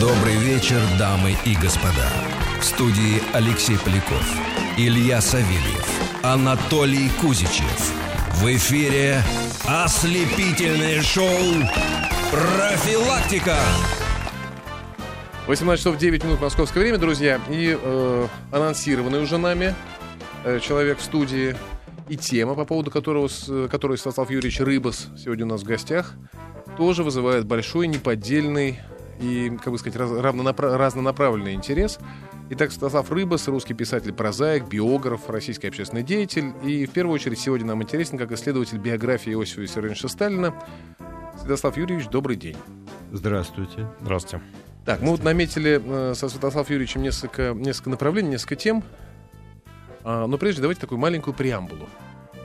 Добрый вечер, дамы и господа. В студии Алексей Поляков, Илья Савельев, Анатолий Кузичев. В эфире ослепительное шоу «Профилактика». 18 часов 9 минут московское время, друзья. И э, анонсированный уже нами э, человек в студии. И тема, по поводу которого, с, которой Станислав Юрьевич Рыбас сегодня у нас в гостях, тоже вызывает большой, неподдельный и, как бы сказать, раз, равнонапра- разнонаправленный интерес. Итак, Станислав Рыбас, русский писатель-прозаик, биограф, российский общественный деятель. И в первую очередь сегодня нам интересен как исследователь биографии Иосифа Виссарионовича Сталина. Святослав Юрьевич, добрый день. Здравствуйте. Здравствуйте. Так, мы вот наметили э, со Святославом Юрьевичем несколько, несколько направлений, несколько тем. А, но прежде давайте такую маленькую преамбулу,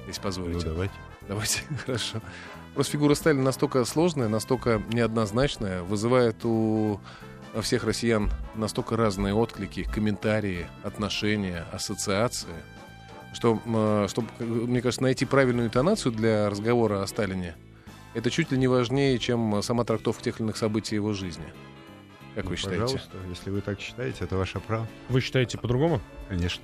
если позволите. Ну, давайте. Давайте, хорошо. Просто фигура Сталина настолько сложная, настолько неоднозначная, вызывает у всех россиян настолько разные отклики, комментарии, отношения, ассоциации, что, э, что, мне кажется, найти правильную интонацию для разговора о Сталине это чуть ли не важнее, чем сама трактовка тех или иных событий его жизни. Как Ну, вы считаете? Пожалуйста, если вы так считаете, это ваше право. Вы считаете по-другому? Конечно.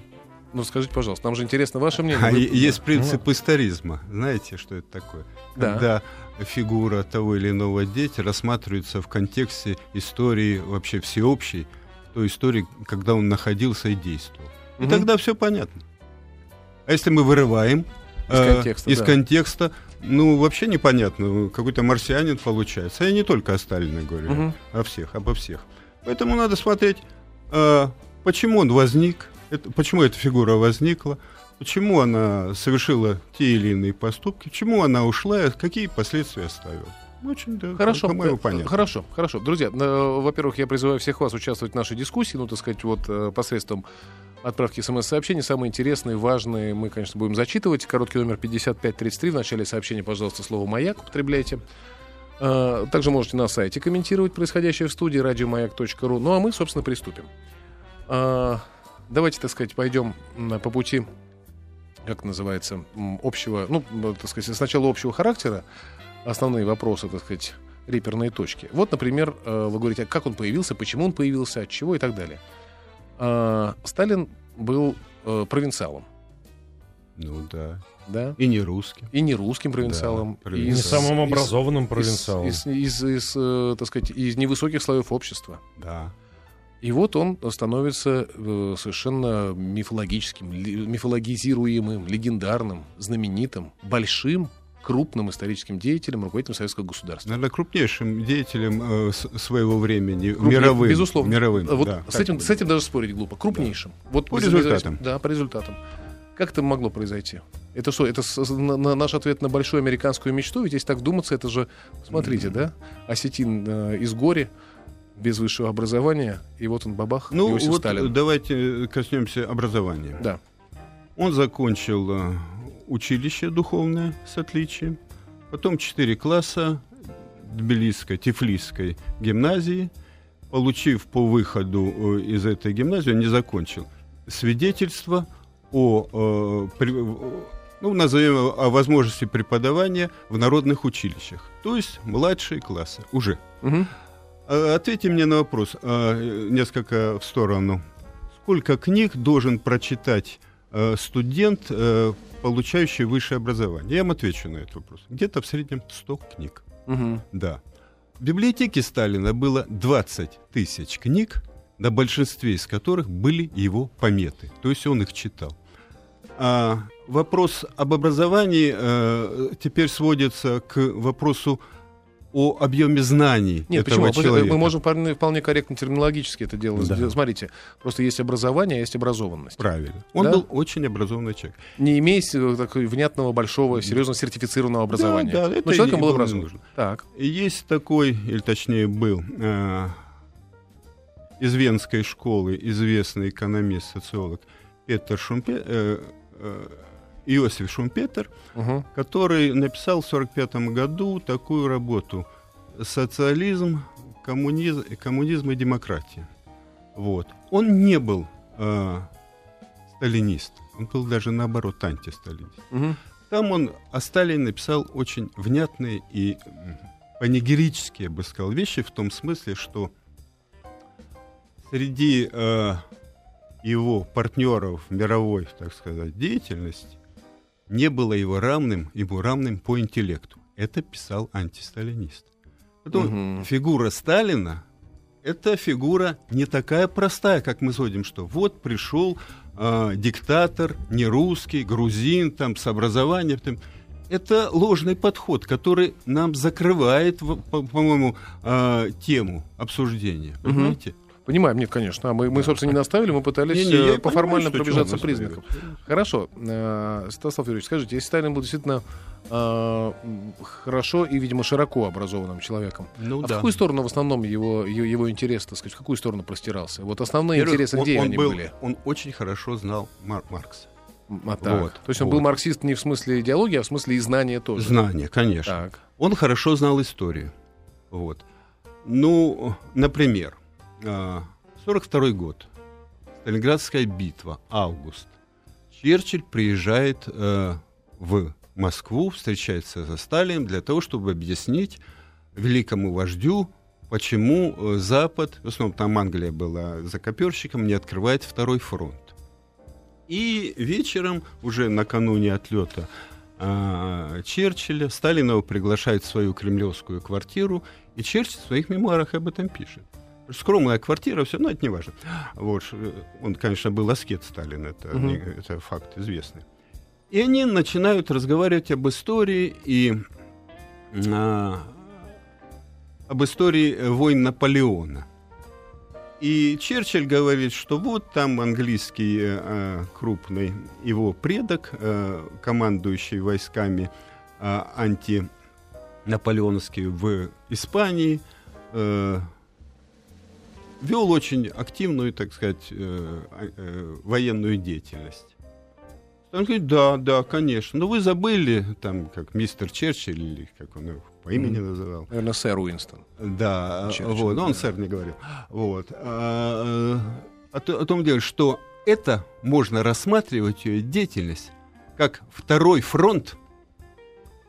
Ну, скажите, пожалуйста, нам же интересно ваше мнение. А Вы- есть принцип историзма. Знаете, что это такое? Да. Когда фигура того или иного деятеля рассматривается в контексте истории вообще всеобщей, той истории, когда он находился и действовал. И тогда все понятно. А если мы вырываем Из э, контекста, из да. контекста, ну, вообще непонятно, какой-то марсианин получается. Я не только о Сталине говорю, Мгм. о всех, обо всех. Поэтому надо смотреть, э, почему он возник, это- почему эта фигура возникла, почему она совершила те или иные поступки, почему она ушла, какие последствия оставила. Очень, да, Хорошо, э, понятно. хорошо, хорошо. Друзья, э, во-первых, я призываю всех вас участвовать в нашей дискуссии, ну, так сказать, вот э, посредством отправки смс-сообщений. Самые интересные, важные мы, конечно, будем зачитывать. Короткий номер 5533. В начале сообщения, пожалуйста, слово «Маяк» употребляйте. Э, Также можете на сайте комментировать происходящее в студии радиомаяк.ру. Ну, а мы, собственно, приступим. Давайте, так сказать, пойдем по пути, как называется, общего, ну, так сказать, сначала общего характера, основные вопросы, так сказать, реперные точки. Вот, например, э, вы говорите, а как он появился, почему он появился, от чего и так далее. А, Сталин был э, провинциалом, Ну да. да, И не русским. и не русским провинциалом, Да, и Не провинциалом. из- самым из- образованным из- провинциалом. Из, из, из, э, так сказать, из невысоких слоев общества. Да. И вот он становится э, совершенно мифологическим, мифологизируемым, легендарным, знаменитым, большим, крупным историческим деятелем, руководителем советского государства. Наверное, крупнейшим деятелем э, своего времени, Крупней- мировым. Безусловно. Мировым, Вот да. с, этим, с этим даже спорить глупо. Крупнейшим. Вот По без- результатам. Да, по результатам. Как это могло произойти? Это что, это с- на- на- наш ответ на большую американскую мечту? Ведь если так вдуматься, это же, смотрите, да, осетин э, из горе, без высшего образования, и вот он бабах, Ну, Иосиф вот Сталин. давайте коснемся образования. Да. Он закончил э, училище духовное с отличием, потом 4 класса Тбилисской, Тифлисской гимназии. Получив по выходу э, из этой гимназии, он не закончил свидетельство о, э, при- ну, назовем о возможности преподавания в народных училищах, то есть младшие классы уже. Мгм. А, Ответьте мне на вопрос э, несколько в сторону. Сколько книг должен прочитать э, студент, э, получающий высшее образование? Я вам отвечу на этот вопрос. Где-то в среднем 100 книг. Мгм. Да. В библиотеке Сталина было 20 тысяч книг, на большинстве из которых были его пометы. То есть он их читал. А вопрос об образовании э, теперь сводится к вопросу о объеме знаний Нет, этого почему? человека. Мы можем вполне, вполне корректно терминологически это дело Да. Смотрите, просто есть образование, а есть образованность. Правильно. Он Да? был очень образованный человек. Не имея с- такой внятного, большого, серьезно сертифицированного образования. Да, да, Но человеком был образован. нужно. Так. Есть такой, или точнее был, э, из Венской школы известный экономист, социолог Петер Шумпе, э, э, Иосиф Шумпетер, Мгм. который написал в 1945 году такую работу «Социализм, коммунизм, коммунизм и демократия». Вот. Он не был э, сталинист, он был даже наоборот антисталинист. Мгм. Там он о Сталине написал очень внятные и панигерические, я бы сказал, вещи в том смысле, что среди э, его партнеров мировой, так сказать, деятельности не было его равным, ему равным по интеллекту. Это писал антисталинист. Потом Мгм. фигура Сталина это фигура не такая простая, как мы судим, что вот пришел э, диктатор, не русский, грузин, там, с образованием. Там. Это ложный подход, который нам закрывает, в- по- по-моему, э, тему обсуждения. Понимаете? Понимаем, нет, конечно. А мы, мы, собственно, не наставили, мы пытались Не-не, я э, понимаю, поформально что пробежаться чего признаком. Хорошо. Э, Станислав Юрьевич, скажите, если Сталин был действительно э, хорошо и, видимо, широко образованным человеком, Ну а в какую сторону в основном его, его, его интерес, так сказать, в какую сторону простирался? Вот основные Во-первых, интересы, он- где он они был- были? Он очень хорошо знал Мар- Маркса. А так. вот, То есть он вот. был марксист не в смысле идеологии, а в смысле и знания тоже. Знания, конечно. Так. Он хорошо знал историю. Вот. Ну, например, 42 год. Сталинградская битва, август. Черчилль приезжает э, в Москву, встречается со Сталином для того, чтобы объяснить великому вождю, почему э, Запад, в основном там Англия была закоперщиком, не открывает второй фронт. И вечером, уже накануне отлета а, Черчилля, Сталин его приглашает в свою кремлевскую квартиру, и Черчилль в своих мемуарах об этом пишет. Скромная квартира, все, но это не важно. Вот, он, конечно, был аскет Сталин, это, не- это факт известный. И они начинают разговаривать об истории и а, об истории э, войн Наполеона. И Черчилль говорит, что вот там английский э, э, крупный его предок, э, командующий войсками э, антинаполеоновские в Испании, э, вел очень активную, так сказать, э, э, военную деятельность. Он говорит, да, да, конечно. Но вы забыли, там, как мистер Черчилль, или как он его по имени Мгм. называл, Наверное, сэр Уинстон. да, Черчилль, вот, но он да. сэр не говорил. Вот. А, э, о, о том деле, что это можно рассматривать ее деятельность как второй фронт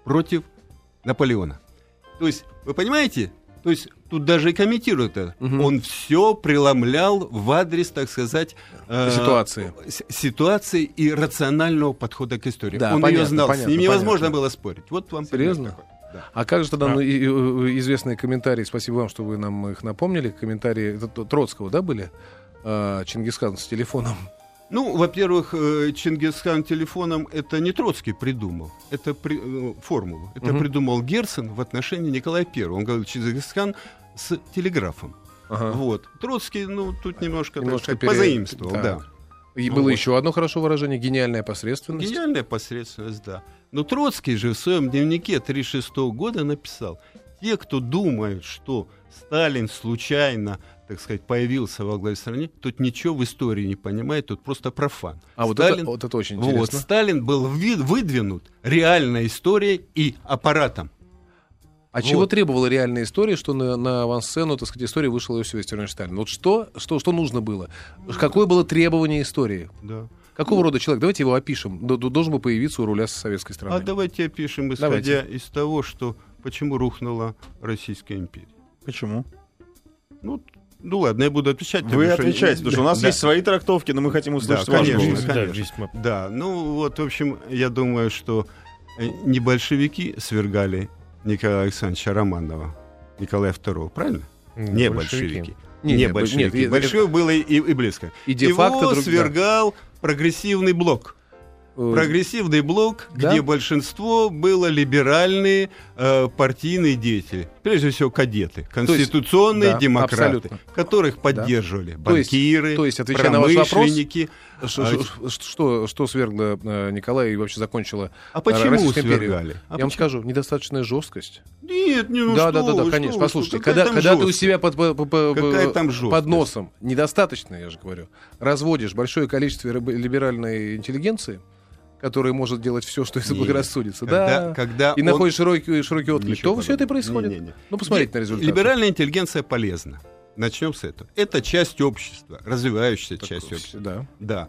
против Наполеона. То есть, вы понимаете, то есть тут даже и комментируют это. Мгм. Он все преломлял в адрес, так сказать, э, Ситуации. с- ситуации и рационального подхода к истории. Да, Он понятно, ее знал, с понятно, ним невозможно понятно. было спорить. Вот вам пример Серьезно? такой. Да. А как же тогда А. ну, и- и- известные комментарии, спасибо вам, что вы нам их напомнили, комментарии это Троцкого, да, были? А, Чингисхан с телефоном. Ну, во-первых, э, Чингисхан телефоном это не Троцкий придумал, это при- э, формулу. Это Мгм. придумал Герцен в отношении Николая I. Он говорил Чингисхан с телеграфом. Ага. Вот. Троцкий, ну, тут немножко, Немножко так пере- позаимствовал, так. да. И Ну было вот. еще одно хорошо выражение гениальная посредственность. Гениальная посредственность, да. Но Троцкий же в своем дневнике 1936 года написал, те, кто думают, что Сталин случайно, так сказать, появился во главе страны, тут ничего в истории не понимает, тут просто профан. А вот, Сталин- это, вот это очень Вот, интересно. Сталин был ви- выдвинут реальной историей и аппаратом. А чего вот. требовала реальная история, что на, на авансцену, так сказать, истории вышел Иосиф Виссарионович Сталин? Вот что, что, что нужно было? Какое было требование истории? Да. Какого рода человек? Давайте его опишем. Д- д- Должен был появиться у руля советской страны. А давайте опишем, исходя из того, что почему рухнула Российская империя. Почему? Ну, ну ладно, я буду отвечать. Вы потому что- отвечаете, потому что у нас Да. есть свои трактовки, но мы хотим услышать Да, ваш конечно, голос. конечно. Да, ну вот, в общем, я думаю, что э, не большевики свергали Николая Александровича Романова, Николая II, правильно? Не большевики. Не, Не, не, большевики. нет, Большевик было и, и близко. И Его друг- да. свергал прогрессивный блок. Э, Прогрессивный блок, Да? где большинство было либеральные э, партийные деятели. Прежде всего кадеты, конституционные да, демократы, абсолютно. которых поддерживали То есть- банкиры, то есть, отвечая на ваш вопрос, промышленники. А, Что, что свергло э, Николая и вообще закончило А почему свергали? А Я вам почему? скажу, недостаточная жесткость. Нет, не, ну да, что да, да, да, конечно. что Послушайте, когда, когда ты у себя под, по- по- по- Какая там под носом недостаточно, я же говорю, разводишь большое количество либеральной интеллигенции, которая может делать все, что Нет. заблагорассудится, Когда, да, когда и он- находишь широкий, широкий отклик, Ничего то все это и происходит. Не-не-не. Ну, посмотрите на Ли- результат. Либеральная интеллигенция полезна. Начнем с этого. Это часть общества, развивающаяся часть общества. Да. Да.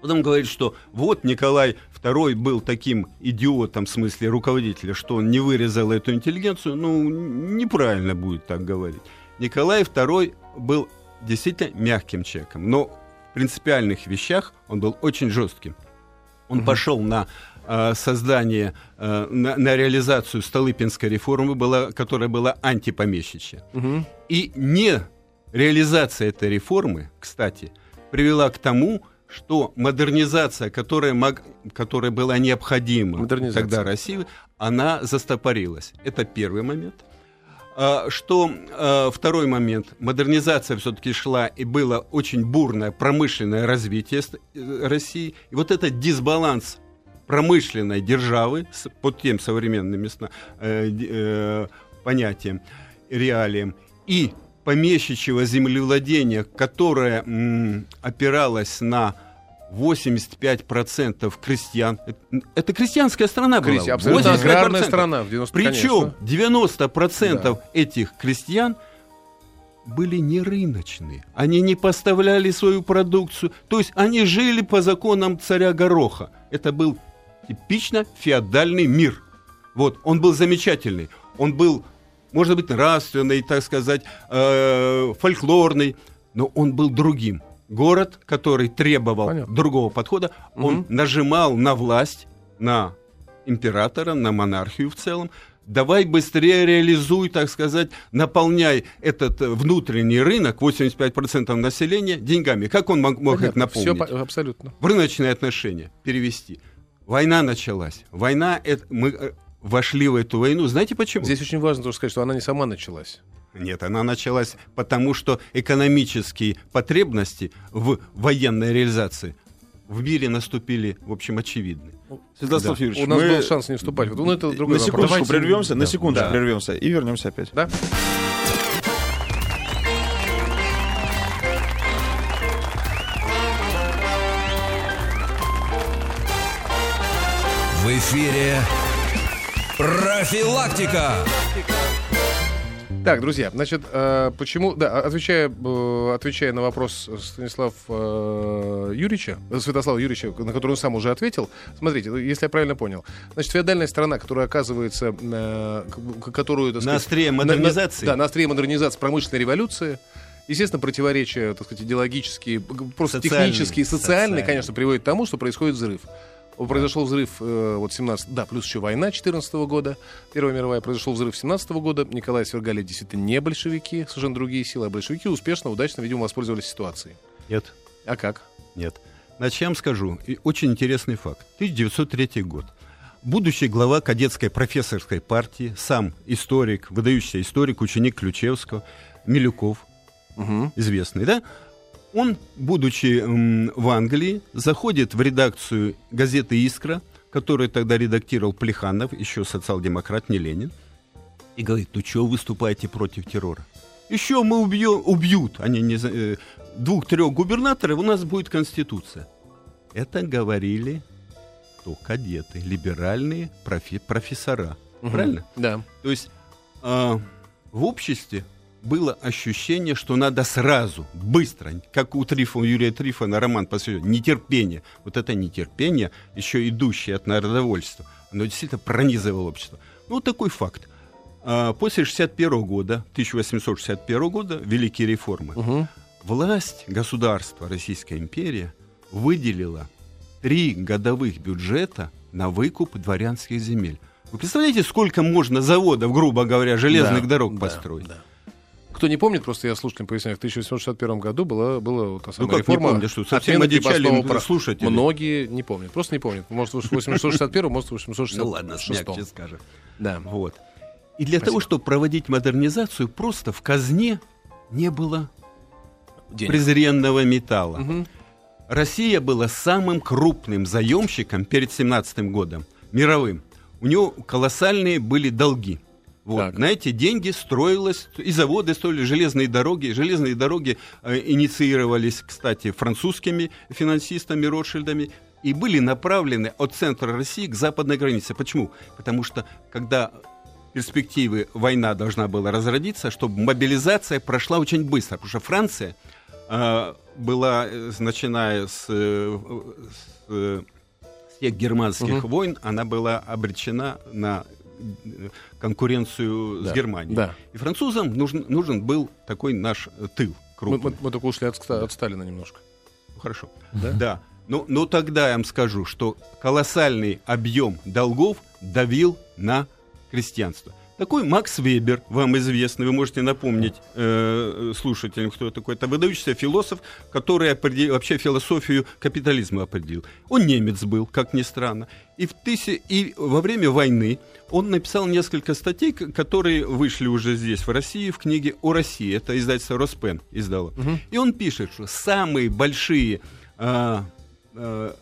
Потом говорит, что вот Николай II был таким идиотом, в смысле руководителя, что он не вырезал эту интеллигенцию. Ну, неправильно будет так говорить. Николай II был действительно мягким человеком, но в принципиальных вещах он был очень жестким. Он Мгм. пошел на э, создание, э, на, на реализацию Столыпинской реформы, была, которая была антипомещичья. Мгм. И не реализация этой реформы, кстати, привела к тому, что модернизация, которая, мог- которая была необходима тогда России, она застопорилась. Это первый момент. А, Что а, второй момент, модернизация все-таки шла и было очень бурное промышленное развитие э, России. И вот этот дисбаланс промышленной державы с, по тем современным э, э, понятиям, реалиям, и помещичьего землевладения, которое опиралось на 85% крестьян. Это, это крестьянская страна была. Крестья- абсолютно 85%. аграрная страна в 90 Причем конечно. 90% этих крестьян были не рыночные. Они не поставляли свою продукцию. То есть они жили по законам царя Гороха. Это был типично феодальный мир. Вот, он был замечательный. Он был, может быть, нравственный, так сказать, э, фольклорный, но он был другим. Город, который требовал Понятно. другого подхода, он Мгм. нажимал на власть, на императора, на монархию в целом. Давай быстрее реализуй, так сказать, наполняй этот э, внутренний рынок, 85% населения, деньгами. Как он мог, мог их Понятно. наполнить? По- абсолютно. в рыночные отношения перевести. Война началась. Война, это, мы э, вошли в эту войну. Знаете почему? Здесь очень важно тоже сказать, что она не сама началась. Нет, она началась потому, что экономические потребности в военной реализации в мире наступили, в общем, очевидны. Святослав Да. Юрьевич, У нас мы был шанс не вступать. Вот, ну, это другой на вопрос. секундочку Давайте- прервемся, на Да. секундочку Да. прервемся и вернемся опять. Да? В эфире профилактика. Так, друзья, значит, э, почему, да, отвечая, э, отвечая на вопрос Станислава э, Юрьевича, э, Святослава Юрьевича, на который он сам уже ответил, смотрите, если я правильно понял, значит, феодальная страна, которая оказывается, которую, так На сказать, острие на- на- модернизации. да, на острие модернизации промышленной революции. Естественно, противоречия, так сказать, идеологические, просто Социальные. технические, социальные, Социальные. конечно, приводят к тому, что происходит взрыв. Произошел взрыв э, вот 17 да, плюс еще война 14 года, Первая мировая, произошел взрыв 17 года, Николая свергали действительно не большевики, совершенно другие силы, а большевики успешно, удачно, видимо, воспользовались ситуацией. Нет, А как? нет. Значит, я вам скажу, и очень интересный факт. 1903 год. Будущий глава кадетской профессорской партии, сам историк, выдающийся историк, ученик Ключевского, Милюков, Угу. известный, да? Он, будучи в Англии, заходит в редакцию газеты «Искра», которую тогда редактировал Плеханов, еще социал-демократ, не Ленин, и говорит, ну что выступаете против террора? Еще мы убьем, убьют, они не, э, двух-трех губернаторов, у нас будет конституция. Это говорили кто? Кадеты, либеральные профи- профессора. Правильно? Да. То есть а, в обществе было ощущение, что надо сразу, быстро, как у Трифона, Юрия Трифона, роман посвящен, нетерпение. Вот это нетерпение, еще идущее от народовольства, оно действительно пронизывало общество. Ну, вот такой факт. А, После 61 года, 1861 года, Великие реформы, Угу. власть государства Российская империя выделила три годовых бюджета на выкуп дворянских земель. Вы представляете, сколько можно заводов, грубо говоря, железных Да, дорог да, построить? да. Кто не помнит, просто я слушателям поясняю, в 1861 году была, была вот та самая Ну, как не реформа. помню, что совсем одичали слушатели. Многие не помнят, просто не помнят. Может, в 861, может, в 866. Ну ладно, мягче скажем. Да. Вот. И для Спасибо. того, чтобы проводить модернизацию, просто в казне не было Денег. презренного металла. Мгм. Россия была самым крупным заемщиком перед 17 годом, мировым. У него колоссальные были долги. Вот. Так. На эти деньги строилось, и заводы строили, железные дороги. Железные дороги э, инициировались, кстати, французскими финансистами, Ротшильдами, и были направлены от центра России к западной границе. Почему? Потому что, когда перспективы война должна была разродиться, чтобы мобилизация прошла очень быстро, потому что Франция э, была, э, начиная с, э, с, э, с тех германских Мгм. войн, она была обречена на конкуренцию Да, с Германией. да. И французам нужен, нужен был такой наш э, тыл, Мы, крупный. мы- мы только ушли от, от Сталина немножко. Хорошо. Да? Да. Ну, ну тогда я вам скажу, что колоссальный объем долгов давил на крестьянство. Такой Макс Вебер, вам известный, вы можете напомнить э, слушателям, кто такой. Это выдающийся философ, который определил, вообще философию капитализма определил. Он немец был, как ни странно. И, в тыси- и во время войны он написал несколько статей, которые вышли уже здесь, в России, в книге «О России». Это издательство «Роспен» издало. И он пишет, что самые большие а, а,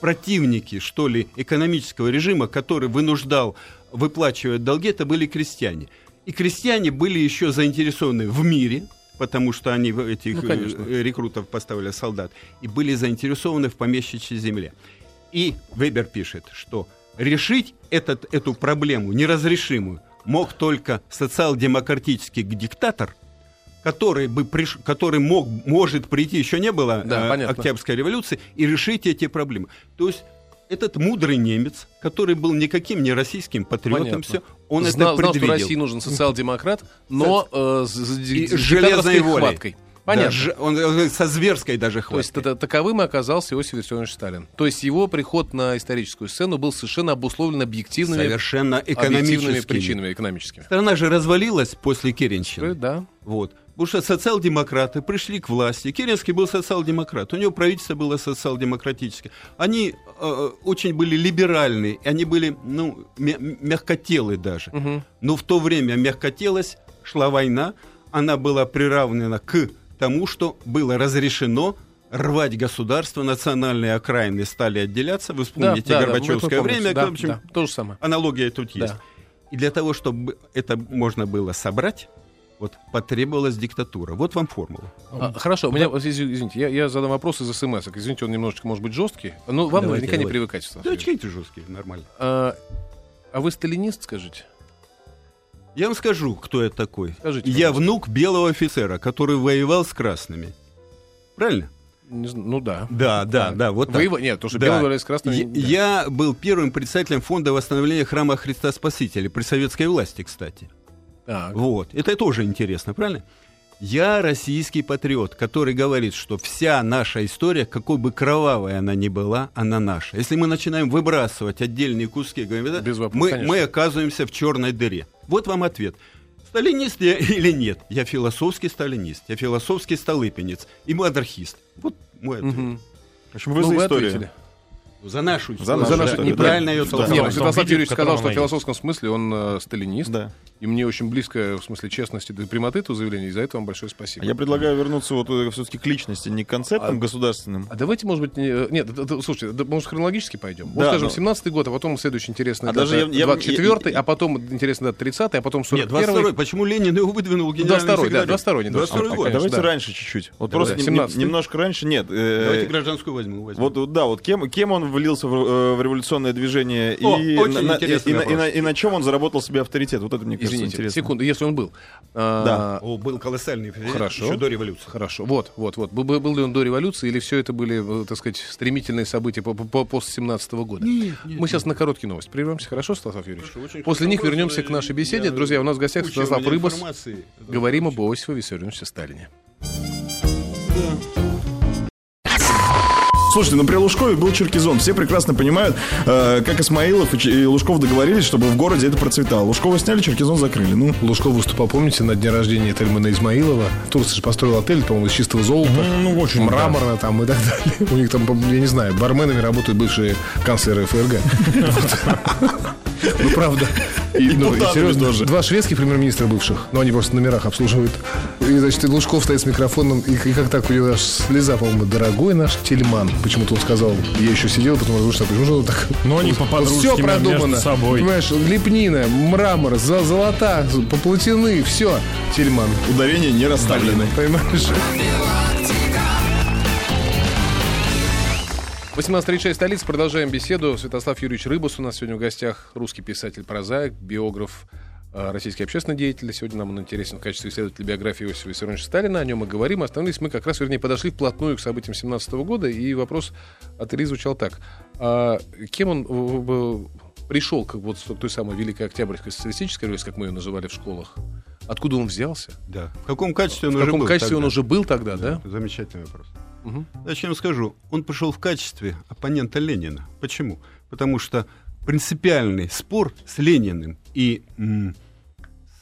противники, что ли, экономического режима, который вынуждал выплачивать долги, это были крестьяне. И крестьяне были еще заинтересованы в мире, потому что они этих Ну, конечно. э, рекрутов поставили солдат, и были заинтересованы в помещичьей земле. И Вебер пишет, что решить этот, эту проблему неразрешимую мог только социал-демократический диктатор, который бы приш... который мог может прийти еще не было Да, э, понятно. Октябрьской революции и решить эти проблемы. То есть этот мудрый немец, который был никаким не российским патриотом, Понятно. все, он знал, это знал, что предвидел. России нужен социал-демократ, но э, с, с- с железной хваткой. Понятно. Да, ж- он, э, со зверской даже То есть таковым и оказался Иосиф Виссарионович Сталин. То есть его приход на историческую сцену был совершенно обусловлен объективными, Совершенно экономическими. причинами экономическими. Страна же развалилась после Керенщины. Да. Вот. Потому что социал-демократы пришли к власти. Керенский был социал-демократ. У него правительство было социал-демократическое. Они э, очень были либеральные. и Они были, ну, мя- мягкотелы даже. Мгм. Но в то время мягкотелость, шла война, она была приравнена к тому, что было разрешено рвать государство, национальные окраины стали отделяться. Вы Да, вспомните да, да, Горбачевское помним. время. Да, в общем, да, то же самое. Аналогия тут Да. есть. И для того, чтобы это можно было собрать, вот потребовалась диктатура. Вот вам формула. А, хорошо, у меня, извините, я, я задам вопрос из смс. -ок. Извините, он немножечко может быть жесткий. Но вам Давайте, наверняка не давайте. привыкать. Стас Да, чекайте жесткие, нормально. а, а вы сталинист, скажите? Я вам скажу, кто я такой. Скажите, я пожалуйста. внук белого офицера, который воевал с красными. Правильно? Ну да. Да, да, да, вот так. Воева- Нет, потому что Да. белый дворец красный... Я, да. я был первым представителем фонда восстановления храма Христа Спасителя при советской власти, кстати. Так. Вот. Это тоже интересно, правильно? Я российский патриот, который говорит, что вся наша история, какой бы кровавой она ни была, она наша. Если мы начинаем выбрасывать отдельные куски, говорим, да, Без вопросов, мы, конечно. мы оказываемся в черной дыре. Вот вам ответ. Сталинист я или нет? Я философский сталинист, я философский столыпинец и монархист. Вот мой ответ. Мгм. В общем, вы Ну, за вы историю. ответили. За нашу За историю. нашу Да, историю, Неправильно да. ее Да. толковать. Нет, в том Святослав Юрьевич сказал, что в философском смысле он э, сталинист. Да. И мне очень близко, в смысле честности и прямоты это заявление, и за это вам большое спасибо. Я предлагаю вернуться вот все-таки к личности, не к концептам А- государственным. А давайте, может быть, не- э, нет, да, да, слушайте, да, может, хронологически пойдем? Вот, Да, скажем, но- 17-й год, а потом следующий интересный А дата, даже я- я- 24-й, я- а потом интересный дата 30-й, а потом Нет, 41-й. 22 Почему Ленин его выдвинул генеральным 22-й, да, секретарем? 22-й, не 22 22-й, год. конечно, Давайте да. раньше чуть-чуть. Вот Давай, просто нем- 17-й. немножко раньше. Нет. э, Давайте гражданскую возьму. возьму. Вот да, вот кем, кем он влился в, э, в революционное движение О, и, очень на, и, на, и, на, и на чем он заработал себе авторитет? Вот это мне кажется Извините, интересно. секунду, если он был. А, Да. О, был колоссальный Хорошо. еще до революции. Хорошо, вот, вот, вот. Был, был ли он до революции, или все это были, э, так сказать, стремительные события по, по, по- после 17 года? Мы сейчас на короткий новость прервемся, хорошо, Стаслав Юрьевич? Хорошо, После них вопрос, вернемся к нашей беседе. я- Друзья, у нас в гостях Станислав Рыбас. Говорим об Иосифе Виссарионовиче Сталине. Слушайте, ну при Лужкове был Черкизон. Все прекрасно понимают, э, как Исмаилов и, Ч- и Лужков договорились, чтобы в городе это процветало. Лужкова сняли, Черкизон закрыли. Ну, Лужков выступал, помните, на дне рождения Тельмана Измаилова. Турция же построил отель, по-моему, из чистого золота. ну, очень, мрамора там и так далее. У них там, я не знаю, барменами работают бывшие канцлеры ФРГ. Ну, правда. И, ну, и серьезно, тоже. два шведских премьер-министра бывших, но они просто в номерах обслуживают. И, значит, и Лужков стоит с микрофоном, и, и как так у него аж слеза, по-моему, дорогой наш Тельман. Почему-то он сказал, я еще сидел, потом разрушил, почему же он так... Ну, они по-подружски Все продумано. собой. Понимаешь, лепнина, мрамор, зо- золота, поплатины, все. Тельман. ударение не расставлены. Понимаешь? 18.36 столица. Продолжаем беседу. Святослав Юрьевич Рыбус у нас сегодня в гостях. Русский писатель, прозаик, биограф, э, российский общественный деятель. Сегодня нам он интересен в качестве исследователя биографии Иосифа Виссарионовича Сталина. О нем мы говорим. Остановились мы как раз, вернее, подошли вплотную к событиям 17 года. И вопрос от Ильи звучал так. А кем он пришел к, вот, к той самой Великой Октябрьской социалистической революции, как мы ее называли в школах? Откуда он взялся? Да. В каком качестве он В уже каком был качестве тогда? он уже был тогда, да? Это Замечательный вопрос. Мгм. Зачем скажу? Он пришел в качестве оппонента Ленина. Почему? Потому что принципиальный спор с Лениным и м,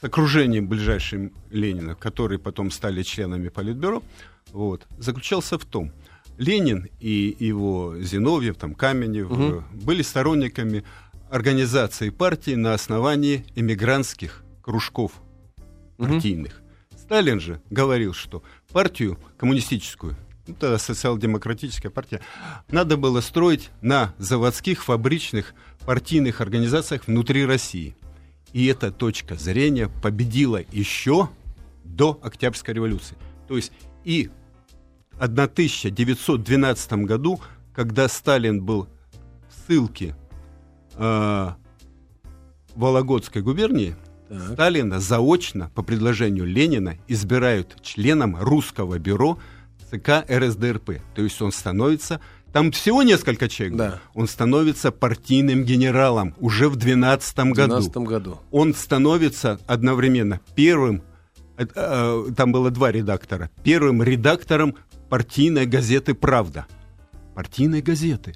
с окружением ближайшим Ленина, которые потом стали членами Политбюро, вот, заключался в том, Ленин и его Зиновьев, там, Каменев э, были сторонниками организации партии на основании эмигрантских кружков партийных. Сталин же говорил, что партию коммунистическую, ну, тогда социал-демократическая партия, надо было строить на заводских, фабричных, партийных организациях внутри России. И эта точка зрения победила еще до Октябрьской революции. То есть и в 1912 году, когда Сталин был в ссылке э, в Вологодской губернии, Так. Сталина заочно по предложению Ленина избирают членом русского бюро ЦК РСДРП. То есть он становится, там всего несколько человек, Да. он становится партийным генералом уже в 12 В году. 2012 году. Он становится одновременно первым, э, э, там было два редактора, первым редактором партийной газеты «Правда». Партийной газеты.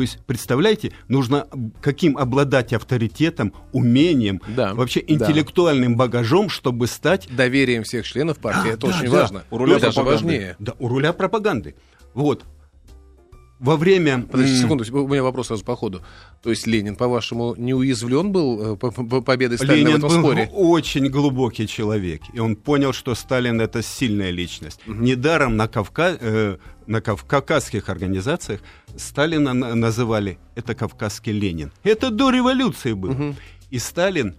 То есть, представляете, нужно каким обладать авторитетом, умением, Да, вообще да. интеллектуальным багажом, чтобы стать Доверием всех членов партии. Да, это да, очень да. важно. У руля даже пропаганды. важнее. да, у руля пропаганды. Вот. Во время... Подождите секунду, у меня вопрос сразу по ходу. То есть Ленин, по-вашему, не уязвлен был э, по- по- победой Сталина в Ленин этом был споре? очень глубокий человек, и он понял, что Сталин это сильная личность. Недаром на, Кавка... э, на кав- кавказских организациях Сталина на- называли это кавказский Ленин. Это до революции было. И Сталин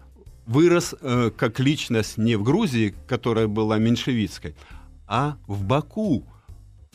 вырос э, как личность не в Грузии, которая была меньшевистской, а в Баку.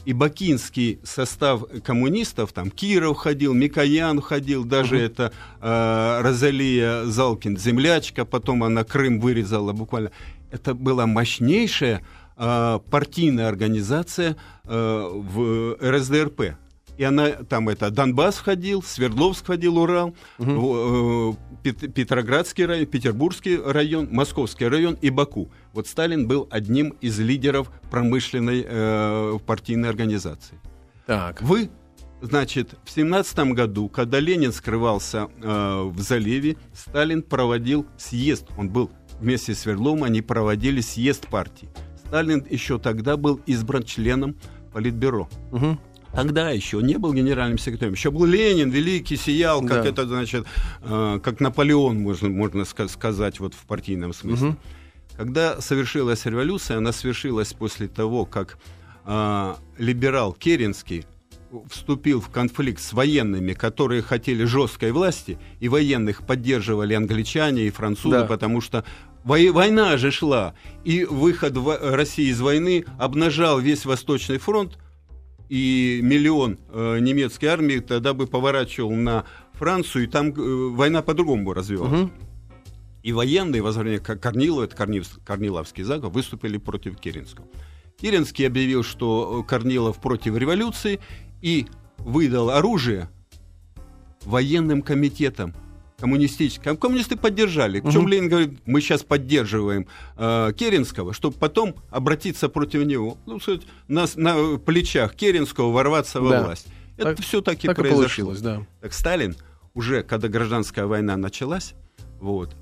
И бакинский состав коммунистов, там Киров ходил, Микоян ходил, даже это э, Розалия Залкин, землячка, потом она Крым вырезала буквально. Это была мощнейшая э, партийная организация э, в РСДРП. И она там это Донбасс входил, Свердловск входил, Урал, э, Пет- Петроградский район, Петербургский район, Московский район и Баку. Вот Сталин был одним из лидеров промышленной э, партийной организации. Так. Вы, значит, в семнадцатом году, когда Ленин скрывался э, в заливе, Сталин проводил съезд. Он был вместе с Свердловым, они проводили съезд партии. Сталин еще тогда был избран членом Политбюро. Мгм. Тогда еще не был генеральным секретарем. Еще был Ленин, великий, сиял, как Да. это, значит, э, как Наполеон, можно, можно ска- сказать, вот в партийном смысле. Мгм. Когда совершилась революция, она совершилась после того, как э, либерал Керенский вступил в конфликт с военными, которые хотели жесткой власти, и военных поддерживали англичане и французы, Да. потому что вой- война же шла, и выход во- России из войны обнажал весь Восточный фронт, и миллион э, немецкой армии тогда бы поворачивал на Францию, и там э, война по-другому бы развивалась. Мгм. И военные, возможно, как Корнилов, это Корнилов- Корниловский заговор, выступили против Керенского. Керенский объявил, что э, Корнилов против революции и выдал оружие военным комитетам коммунистическим. Коммунисты поддержали. В чем Мгм. Ленин говорит, мы сейчас поддерживаем э, Керенского, чтобы потом обратиться против него. Ну, сказать, на, на плечах Керенского ворваться во Да. власть. Это Так- все таки Так и произошло. получилось, да. Так Сталин, уже когда гражданская война началась, вот,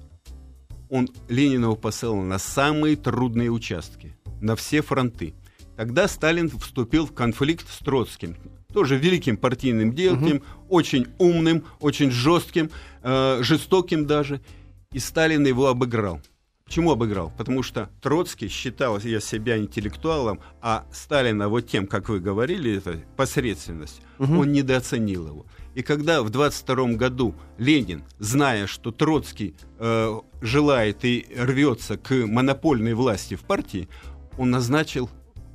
он Ленина посылал на самые трудные участки, на все фронты. Тогда Сталин вступил в конфликт с Троцким, тоже великим партийным деятелем, очень умным, очень жестким, э, жестоким даже. И Сталин его обыграл. Почему обыграл? Потому что Троцкий считал я себя интеллектуалом, а Сталина вот тем, как вы говорили, это посредственность, он недооценил его. И когда в 22 году Ленин, зная, что Троцкий э, желает и рвется к монопольной власти в партии, он назначил,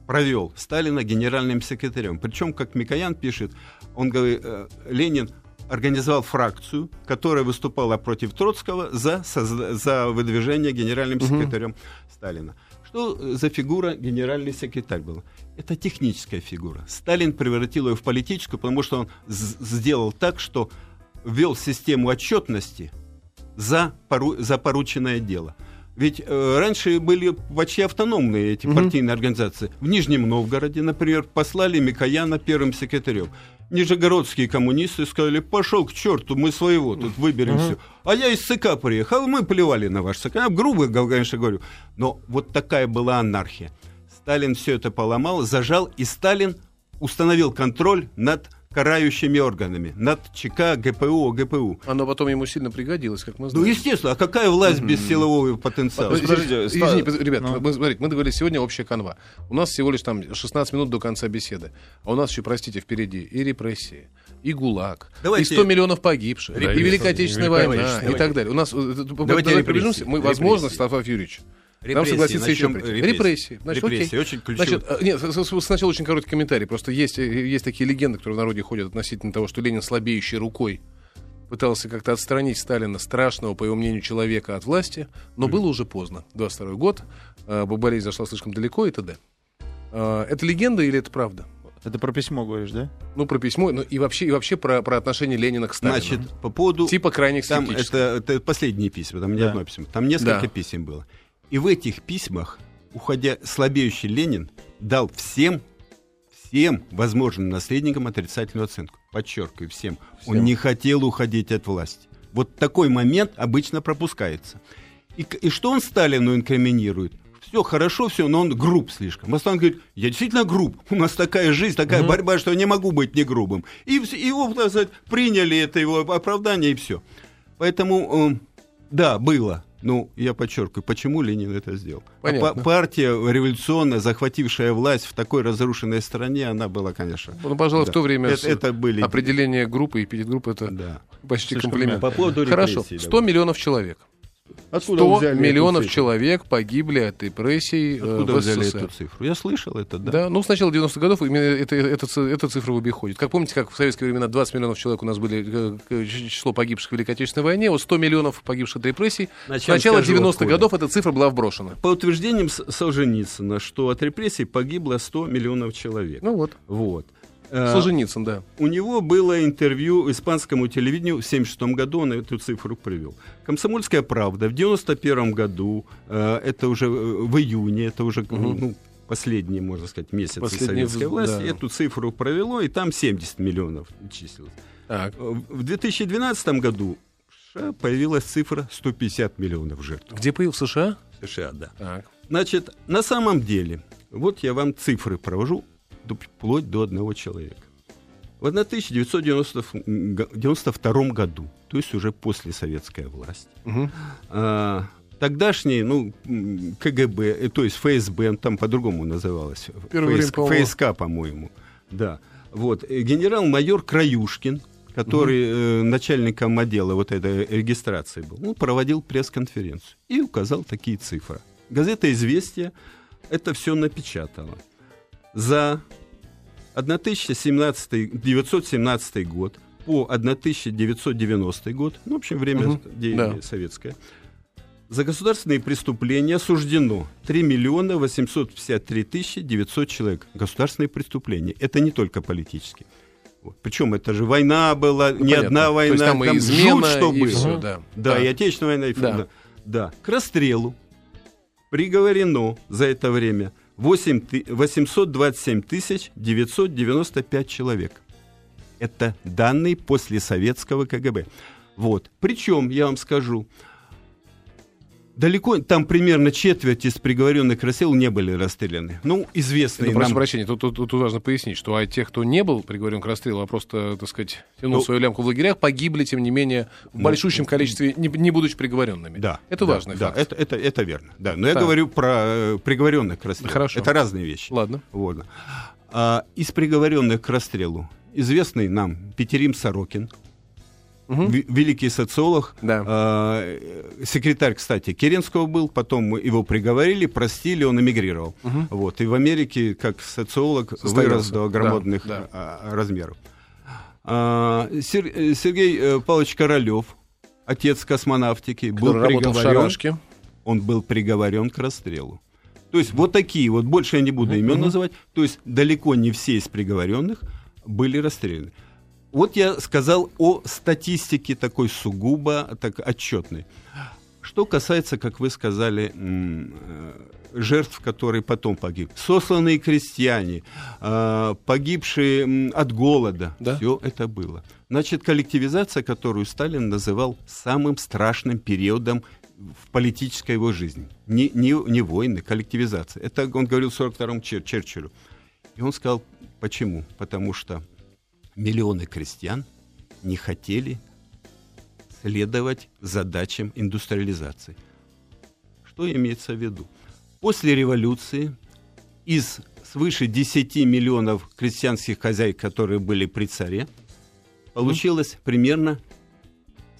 провел Сталина генеральным секретарем. Причем, как Микоян пишет, он говорит, э, Ленин организовал фракцию, которая выступала против Троцкого за, за выдвижение генеральным секретарем Сталина. Что за фигура генеральный секретарь был? Это техническая фигура. Сталин превратил ее в политическую, потому что он сделал так, что ввел систему отчетности за, пору- за порученное дело. Ведь э, раньше были почти автономные эти партийные организации. В Нижнем Новгороде, например, послали Микояна первым секретарем. Нижегородские коммунисты сказали, пошел к черту, мы своего тут выберем все. А я из ЦК приехал, мы плевали на ваш ЦК. Я грубо, конечно, говорю. Но вот такая была анархия. Сталин все это поломал, зажал, и Сталин установил контроль над карающими органами, над ЧК, ГПУ, ГПУ. Оно потом ему сильно пригодилось, как мы Ну, знаем. естественно, а какая власть без силового потенциала? Подожди, Подождите, извини, ста- под- ребят, Ну. мы, смотрите, мы договорились, сегодня общая канва. У нас всего лишь там 16 минут до конца беседы. А у нас еще, простите, впереди и репрессии, и ГУЛАГ, Давайте- и 100 миллионов погибших, и Репрессии. Великая Отечественная война, и так далее. У нас, э, э, Давайте давай репрессии. пробежимся. Мы, возможно, Станислав Юрьевич, там Репрессии, согласиться еще начнем прийти. репрессии. Репрессии. Значит, окей. Репрессии, очень ключевой. Значит, э, нет, сначала очень короткий комментарий. Просто есть, э, есть такие легенды, которые в народе ходят относительно того, что Ленин слабеющей рукой пытался как-то отстранить Сталина, страшного, по его мнению, человека от власти, но было уже поздно. 22 год, э, болезнь зашла слишком далеко и т.д. Э, Это легенда или это правда? Это про письмо говоришь, да? Ну, про письмо, ну и вообще, и вообще про, про отношение Ленина к Сталину. Значит, по поводу... типа крайних Там это, это последние письма, там не Да. одно письмо. Там несколько Да. писем было. И в этих письмах, уходя слабеющий Ленин, дал всем, всем возможным наследникам отрицательную оценку. Подчеркиваю, всем. Он не хотел уходить от власти. Вот такой момент обычно пропускается. И, и что он Сталину инкриминирует? Все хорошо, все, но он груб слишком. Сталин говорит, я действительно груб. У нас такая жизнь, такая борьба, что я не могу быть не грубым. И его, так сказать, приняли это его оправдание и все. Поэтому, э, да, было. Ну, я подчеркиваю, почему Ленин это сделал. А Понятно. па- партия революционная, захватившая власть в такой разрушенной стране, она была, конечно. Ну, пожалуй, да. в то время Это, это были... определение группы и эпидгруппы это Да. почти Слишком комплимент. По поводу Хорошо, репрессий, 100 давай. миллионов человек. Откуда 100 взяли миллионов человек погибли от репрессий э, Откуда в взяли СССР. эту цифру? Я слышал это, да. Да. ну с начала 90-х годов именно это, это, эта цифра в обиходе. Как помните, как в советские времена 20 миллионов человек у нас были э, число погибших в Великой Отечественной войне, вот 100 миллионов погибших от репрессий. С начала скажу, 90-х откуда. годов эта цифра была вброшена. По утверждениям Солженицына, что от репрессий погибло 100 миллионов человек. Ну вот, Вот. Э, Солженицын, да. У него было интервью испанскому телевидению в 1976 году, он эту цифру привел. «Комсомольская правда» в 1991 году, э, это уже э, в июне, это уже ну, последний, можно сказать, месяц Последний советской власти, да. эту цифру провело, и там 70 миллионов числилось. Так. В 2012 году США появилась цифра 150 миллионов жертв. Где появился США? США, да. Так. Значит, на самом деле, вот я вам цифры провожу до- вплоть до одного человека. В 1992 году, то есть уже после советской власти, Мгм. а, тогдашний, ну, КГБ, э, то есть ФСБ, там по-другому называлось, время, ФС- по-моему. ФСК, по-моему, да. Вот, э, генерал-майор Краюшкин, который э, начальником отдела вот этой регистрации был, он проводил пресс-конференцию и указал такие цифры. Газета «Известия» это все напечатала. За 1917 год по 1990 год, ну, в общем, время Мгм, деяния да. советское, за государственные преступления осуждено 3 миллиона 853 тысячи 900 человек. Государственные преступления. Это не только политические. Вот. Причем это же война была, Ну, не понятно. одна То война, есть там и жуть, измена, что и было. всё, да. Да, Да. и Отечественная война, и Да. да. да. К расстрелу приговорено за это время 8 ты- 827 тысяч 995 человек. Это данные после советского КГБ. Вот. Причем, я вам скажу, далеко, там примерно четверть из приговоренных к расстрелу не были расстреляны. Ну, известные Это, прошу нам- прощения, тут, тут- тут важно пояснить, что а тех, кто не был приговорен к расстрелу, а просто, так сказать, тянул Ну, свою лямку в лагерях, погибли, тем не менее, в большущем количестве, не, не будучи приговоренными. Да. Это да, важный да, факт. Это, это, это верно. Да. Но я Так. говорю про э, приговоренных к расстрелу. Хорошо. Это разные вещи. Ладно. Вот. А, из приговоренных к расстрелу известный нам Петерим Сорокин, Ви- великий социолог, Да. э, секретарь, кстати, Керенского был, потом его приговорили, простили, он эмигрировал. Вот. И в Америке, как социолог, вырос Состоялся. до громадных Да, да. а, размеров. А, Сер- Сергей э, Павлович Королев, отец космонавтики, был Который в приговорен он был приговорен к расстрелу. То есть вот такие вот, больше я не буду имен называть, то есть далеко не все из приговоренных были расстреляны. Вот я сказал о статистике такой сугубо так, отчетной. Что касается, как вы сказали, э, жертв, которые потом погибли. Сосланные крестьяне, э, погибшие от голода. Да. Все это было. Значит, коллективизация, которую Сталин называл самым страшным периодом в политической его жизни. Не, не, не войны, коллективизация. Это он говорил в 42-м Чер- Черчиллю. И он сказал, почему? Потому что миллионы крестьян не хотели следовать задачам индустриализации. Что имеется в виду? После революции из свыше 10 миллионов крестьянских хозяйств, которые были при царе, получилось примерно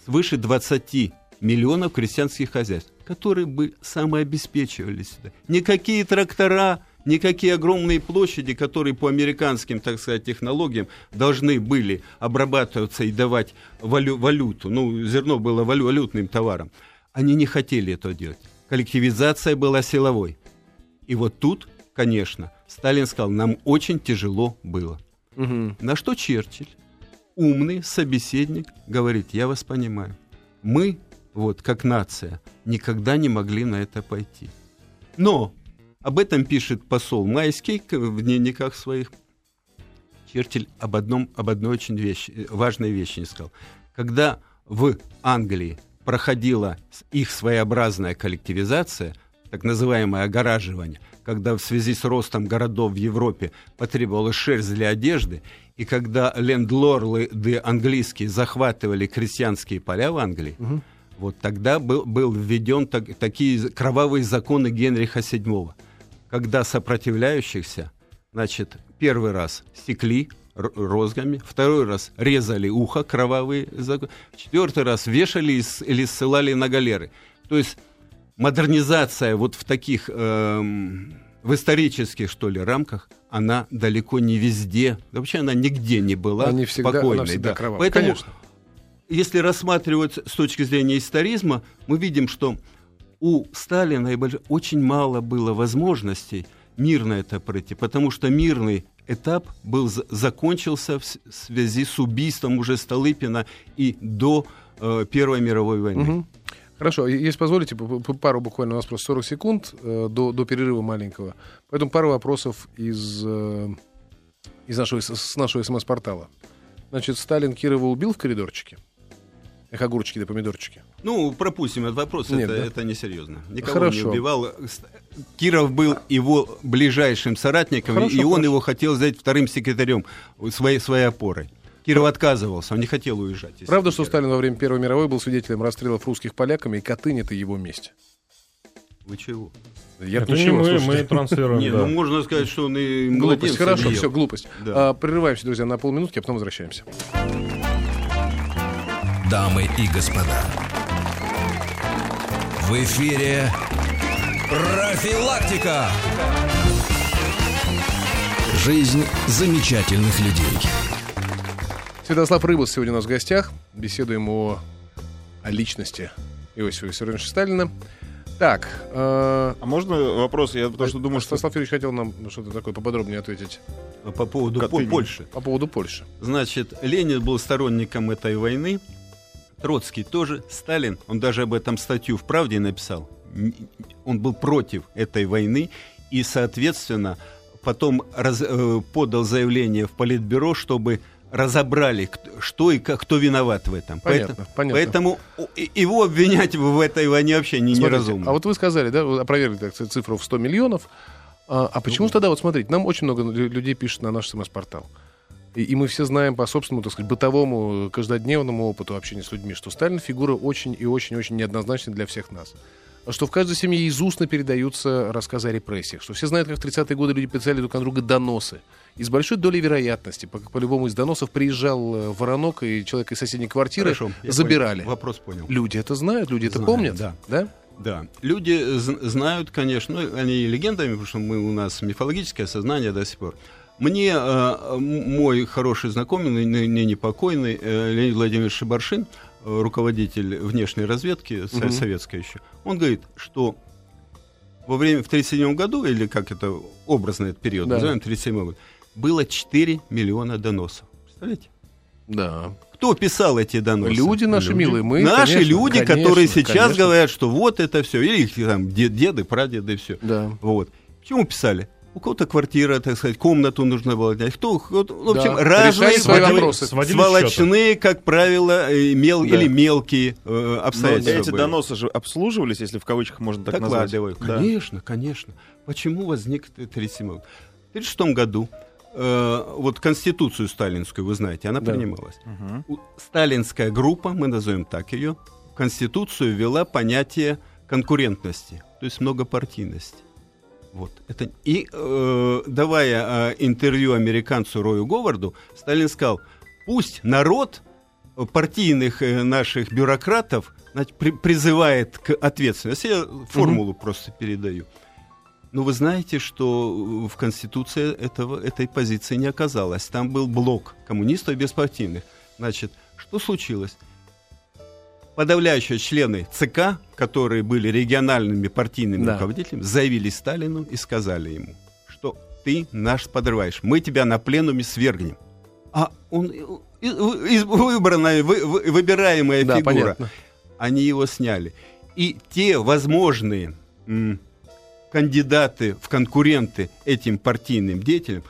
свыше 20 миллионов крестьянских хозяйств, которые бы самообеспечивали себя. Никакие трактора, никакие огромные площади, которые по американским, так сказать, технологиям должны были обрабатываться и давать валю- валюту. Ну, зерно было валю- валютным товаром. Они не хотели этого делать. Коллективизация была силовой. И вот тут, конечно, Сталин сказал, нам очень тяжело было. Мгм. На что Черчилль, умный собеседник, говорит, я вас понимаю. Мы, вот как нация, никогда не могли на это пойти. Но об этом пишет посол Майский в дневниках своих. Черчилль об, одном, об одной очень вещи, э, важной вещи не сказал. Когда в Англии проходила их своеобразная коллективизация, так называемое огораживание, когда в связи с ростом городов в Европе потребовалась шерсть для одежды, и когда лендлорды английские захватывали крестьянские поля в Англии, вот тогда был, был введен так- такие кровавые законы Генриха VII, когда сопротивляющихся, значит, первый раз секли р- розгами, второй раз резали ухо, кровавые четвертый раз вешали или ссылали на галеры. То есть модернизация вот в таких эм, в исторических что ли рамках она далеко не везде, вообще она нигде не была Она не всегда- она спокойной. всегда да. кровавая, Поэтому конечно. если рассматривать с точки зрения историзма, мы видим, что у Сталина очень мало было возможностей мирно это пройти, потому что мирный этап был за- закончился в связи с убийством уже Столыпина и до э, Первой мировой войны. Мгм. Хорошо, если позволите, пару буквально у нас просто 40 секунд э, до, до перерыва маленького. Поэтому пару вопросов из, э, из нашего, с нашего СМС-портала. Значит, Сталин Кирова убил в коридорчике? Эх, огурчики да помидорчики. Ну, пропустим этот вопрос, Нет, это, да? это несерьезно. Никого Хорошо. не убивал. Киров был его ближайшим соратником, Хорошо, и он хорошо. его хотел сделать вторым секретарем своей, своей опорой. Киров отказывался, он не хотел уезжать. Правда, что. Сталин во время Первой мировой был свидетелем расстрелов русских поляками, и Катынь — это его месть? Вы чего? Я Это не мы, мы транслируем. Не, да. ну можно сказать, что он и Глупость, хорошо, все, глупость. Да. А, прерываемся, друзья, на полминутки, а потом возвращаемся. Дамы и господа, в эфире профилактика. Жизнь замечательных людей. Святослав Рыбус сегодня у нас в гостях. Беседуем о, о личности Иосифа Виссарионовича Сталина. Так, э, А можно вопрос? Я потому что думаю, что... Святослав Юрьевич хотел нам что-то такое поподробнее ответить По поводу. По- Польши. по поводу Польши. Значит, Ленин был сторонником этой войны, Троцкий тоже, Сталин, он даже об этом статью в «Правде» написал. Он был против этой войны и, соответственно, потом раз- э, подал заявление в Политбюро, чтобы разобрали, что и как, кто виноват в этом. Понятно, Поэтому, понятно. поэтому его обвинять в этой войне вообще не, Смотрите, неразумно. а вот вы сказали, да, вы опровергли так цифру в 100 миллионов. А, а почему же тогда, вот смотрите, нам очень много лю- людей пишет на наш СМС-портал. И, и мы все знаем по собственному, так сказать, бытовому, э, каждодневному опыту общения с людьми, что Сталин фигура очень и очень-очень неоднозначная для всех нас. Что в каждой семье из устно передаются рассказы о репрессиях, что все знают, как в 30-е годы люди писали друг на друга доносы. И с большой долей вероятности, по- по-любому из доносов приезжал э, воронок, и человек из соседней квартиры Хорошо, забирали. понял. Вопрос понял. Люди это знают, люди это Знают, помнят. да. да? Да, люди знают, конечно, ну, они легендами, потому что мы, у нас мифологическое сознание до сих пор. Мне э, мой хороший знакомый, ны- ныне покойный э, Леонид Владимирович Шибаршин, э, руководитель внешней разведки, со- Мгм. советской еще, он говорит, что во время, в 1937 году, или как это образно этот период, Да. называем 1937 год, было 4 миллиона доносов. Представляете? Да. Кто писал эти доносы? Люди наши милые, мы, Наши конечно, люди, конечно, которые сейчас конечно. говорят, что вот это все, или их там де- деды, прадеды, все. Да. Вот. Почему писали? У кого-то квартира, так сказать, комнату нужно было снять. Кто, кто- в общем, Да, разные сводили- вопросы. Сводили сволочные, как правило, э, мел, Да. или мелкие э, Но обстоятельства. эти были. доносы же обслуживались, если в кавычках можно так назвать. Докладываю. Да. Конечно, конечно. Почему возник 37 год? В 1936 году э, вот Конституцию сталинскую, вы знаете, она Да. принималась. Мгм. У- Сталинская группа, мы назовем так ее, в Конституцию ввела понятие конкурентности, то есть многопартийности. Вот. Это... И э, давая э, интервью американцу Рою Говарду, Сталин сказал, пусть народ партийных э, наших бюрократов значит, при- призывает к ответственности. Я формулу просто передаю. Но вы знаете, что в Конституции этого, этой позиции не оказалось. Там был блок коммунистов и беспартийных. Значит, что случилось? Подавляющие члены ЦК, которые были региональными партийными Да. руководителями, заявили Сталину и сказали ему, что ты наш подрываешь, мы тебя на пленуме свергнем. А он выбранная, вы- вы- выбираемая Да, фигура понятно. они его сняли. И те возможные м, кандидаты в конкуренты этим партийным деятелям,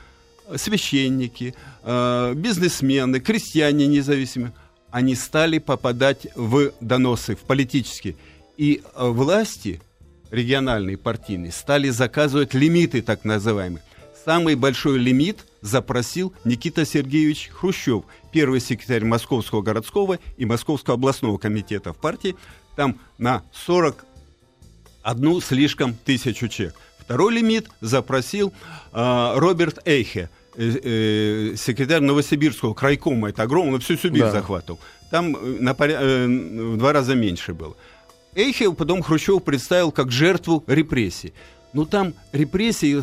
священники, э, бизнесмены, крестьяне независимые, они стали попадать в доносы, в политические. И э, власти, региональные партийные, стали заказывать лимиты так называемые. Самый большой лимит запросил Никита Сергеевич Хрущев, первый секретарь Московского городского и Московского областного комитета в партии. Там на 40 одну слишком тысячу чек. Второй лимит запросил а, Роберт Эйхе, э, э, секретарь Новосибирского крайкома, это огромно, всю Сибирь Да. захватывал. Там э, на поря- э, в два раза меньше было. Эйхе потом Хрущев представил как жертву репрессий. Ну там репрессии,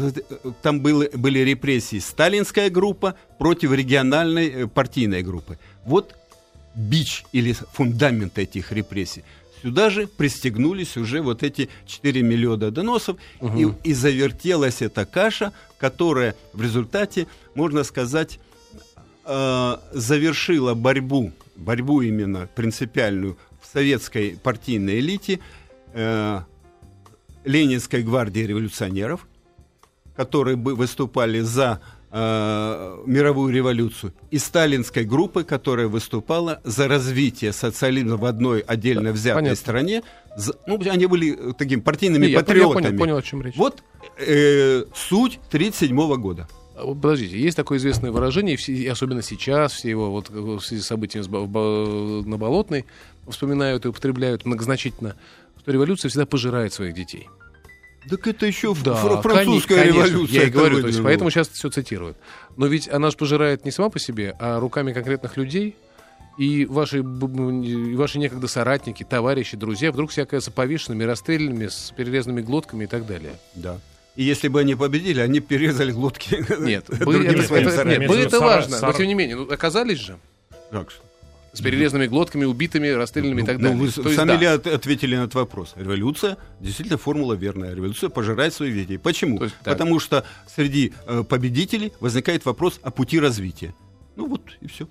там было, были репрессии сталинская группа против региональной партийной группы. Вот бич или фундамент этих репрессий. Сюда же пристегнулись уже вот эти 4 миллиона доносов, и, и завертелась эта каша, которая в результате, можно сказать, э, завершила борьбу, борьбу именно принципиальную в советской партийной элите э, Ленинской гвардии революционеров, которые бы выступали за э, мировую революцию, и сталинской группы, которая выступала за развитие социализма в одной отдельно взятой понятно. стране. Ну, они были э, такими партийными Не, я, я патриотами. понял, понял, о чем речь. Вот э, суть 1937 года. А Подождите, есть такое известное выражение, и особенно сейчас, все его вот э, в связи с событиями на Болотной вспоминают и употребляют многозначительно, что революция всегда пожирает своих детей. Так это еще Да, фр- французская коне- конечно, революция. Я и говорю, то есть, поэтому сейчас все цитируют. Но ведь она же пожирает не сама по себе, а руками конкретных людей. И ваши, и ваши некогда соратники, товарищи, друзья вдруг все оказываются повешенными, расстрелянными, с перерезанными глотками и так далее. Да. И если бы они победили, они перерезали глотки Нет, бы это, нет, бы важно, но тем не менее, ну, оказались же Как что? С перерезанными глотками, убитыми, расстрелянными и так Ну, далее. вы То есть, сами да. ли от- ответили на этот вопрос? Революция, действительно, формула верная. Революция пожирает своих детей. Почему? То есть, так. Потому что среди э, победителей возникает вопрос о пути развития. Ну вот и все.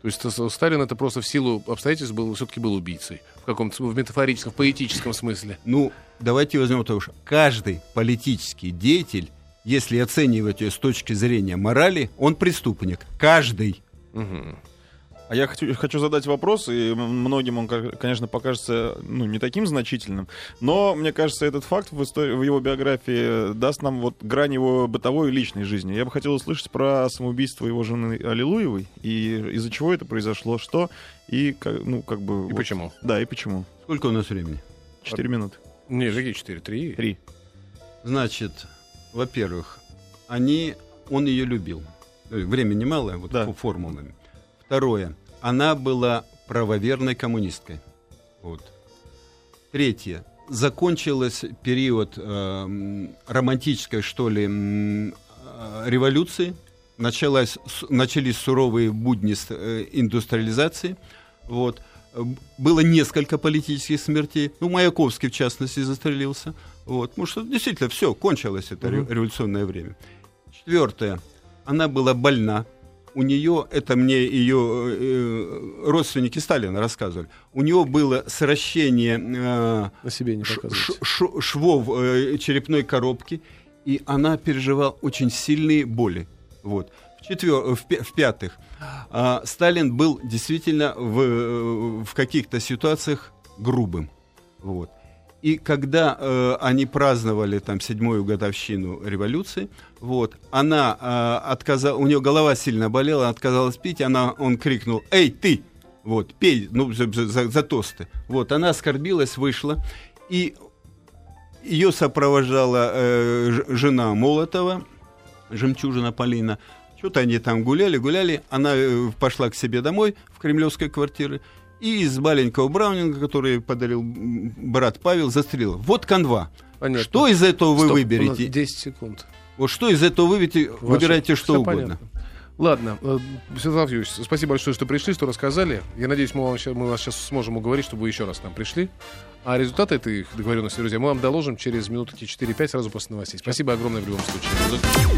То есть Сталин это просто в силу обстоятельств был, все-таки был убийцей. В каком-то в метафорическом, в поэтическом смысле. Ну, давайте возьмем того, что каждый политический деятель, если оценивать ее с точки зрения морали, он преступник. Каждый. Мгм. А я хочу, хочу задать вопрос, и многим он, конечно, покажется ну, не таким значительным, но мне кажется, этот факт в, истории, в его биографии даст нам вот грань его бытовой и личной жизни. Я бы хотел услышать про самоубийство его жены Аллилуевой, и из-за чего это произошло, что, и, как- ну, как бы... И вот- почему? Да, и почему. Сколько у нас времени? Четыре минуты. Не, какие четыре? Три? Три. Значит, во-первых, они, он ее любил. Времени мало, вот Да. по формулам. Второе, она была правоверной коммунисткой. Вот. Третье, закончилась период э, романтической, что ли, э, революции. Началась, с- начались суровые будни э, индустриализации. Вот. Было несколько политических смертей. Ну, Маяковский, в частности, застрелился. Вот. Потому что действительно все, кончилось это ре- революционное время. Четвертое. Она была больна. У нее, это мне ее э, родственники Сталина рассказывали, у нее было сращение э, На себе не ш- ш- ш- швов э, черепной коробки, и она переживала очень сильные боли. Вот. В, четвер... в, пя- в-пятых, а, Сталин был действительно в, э, в каких-то ситуациях грубым. Вот. И когда э, они праздновали там седьмую годовщину революции, вот, она э, отказала, у нее голова сильно болела, она отказалась пить, она, он крикнул, эй, ты, вот, пей, ну, за, за- за тосты. Вот, она оскорбилась, вышла, и ее сопровождала э, жена Молотова, жемчужина Полина. Что-то они там гуляли, гуляли. Она э, пошла к себе домой в кремлевской квартире. И из маленького Браунинга, который подарил брат Павел, застрелила. Вот канва. Понятно. Что из этого вы Стоп, выберете? 10 секунд. Вот что из этого выберете? Ваше- Выбирайте что Всё угодно. понятно. Ладно, э, Святослав Юрьевич, спасибо большое, что пришли, что рассказали. Я надеюсь, мы, вам ща- мы вас сейчас сможем уговорить, чтобы вы еще раз к нам пришли. А результаты этой договоренности, друзья, мы вам доложим через минутки 4-5 сразу после новостей. Спасибо огромное в любом случае.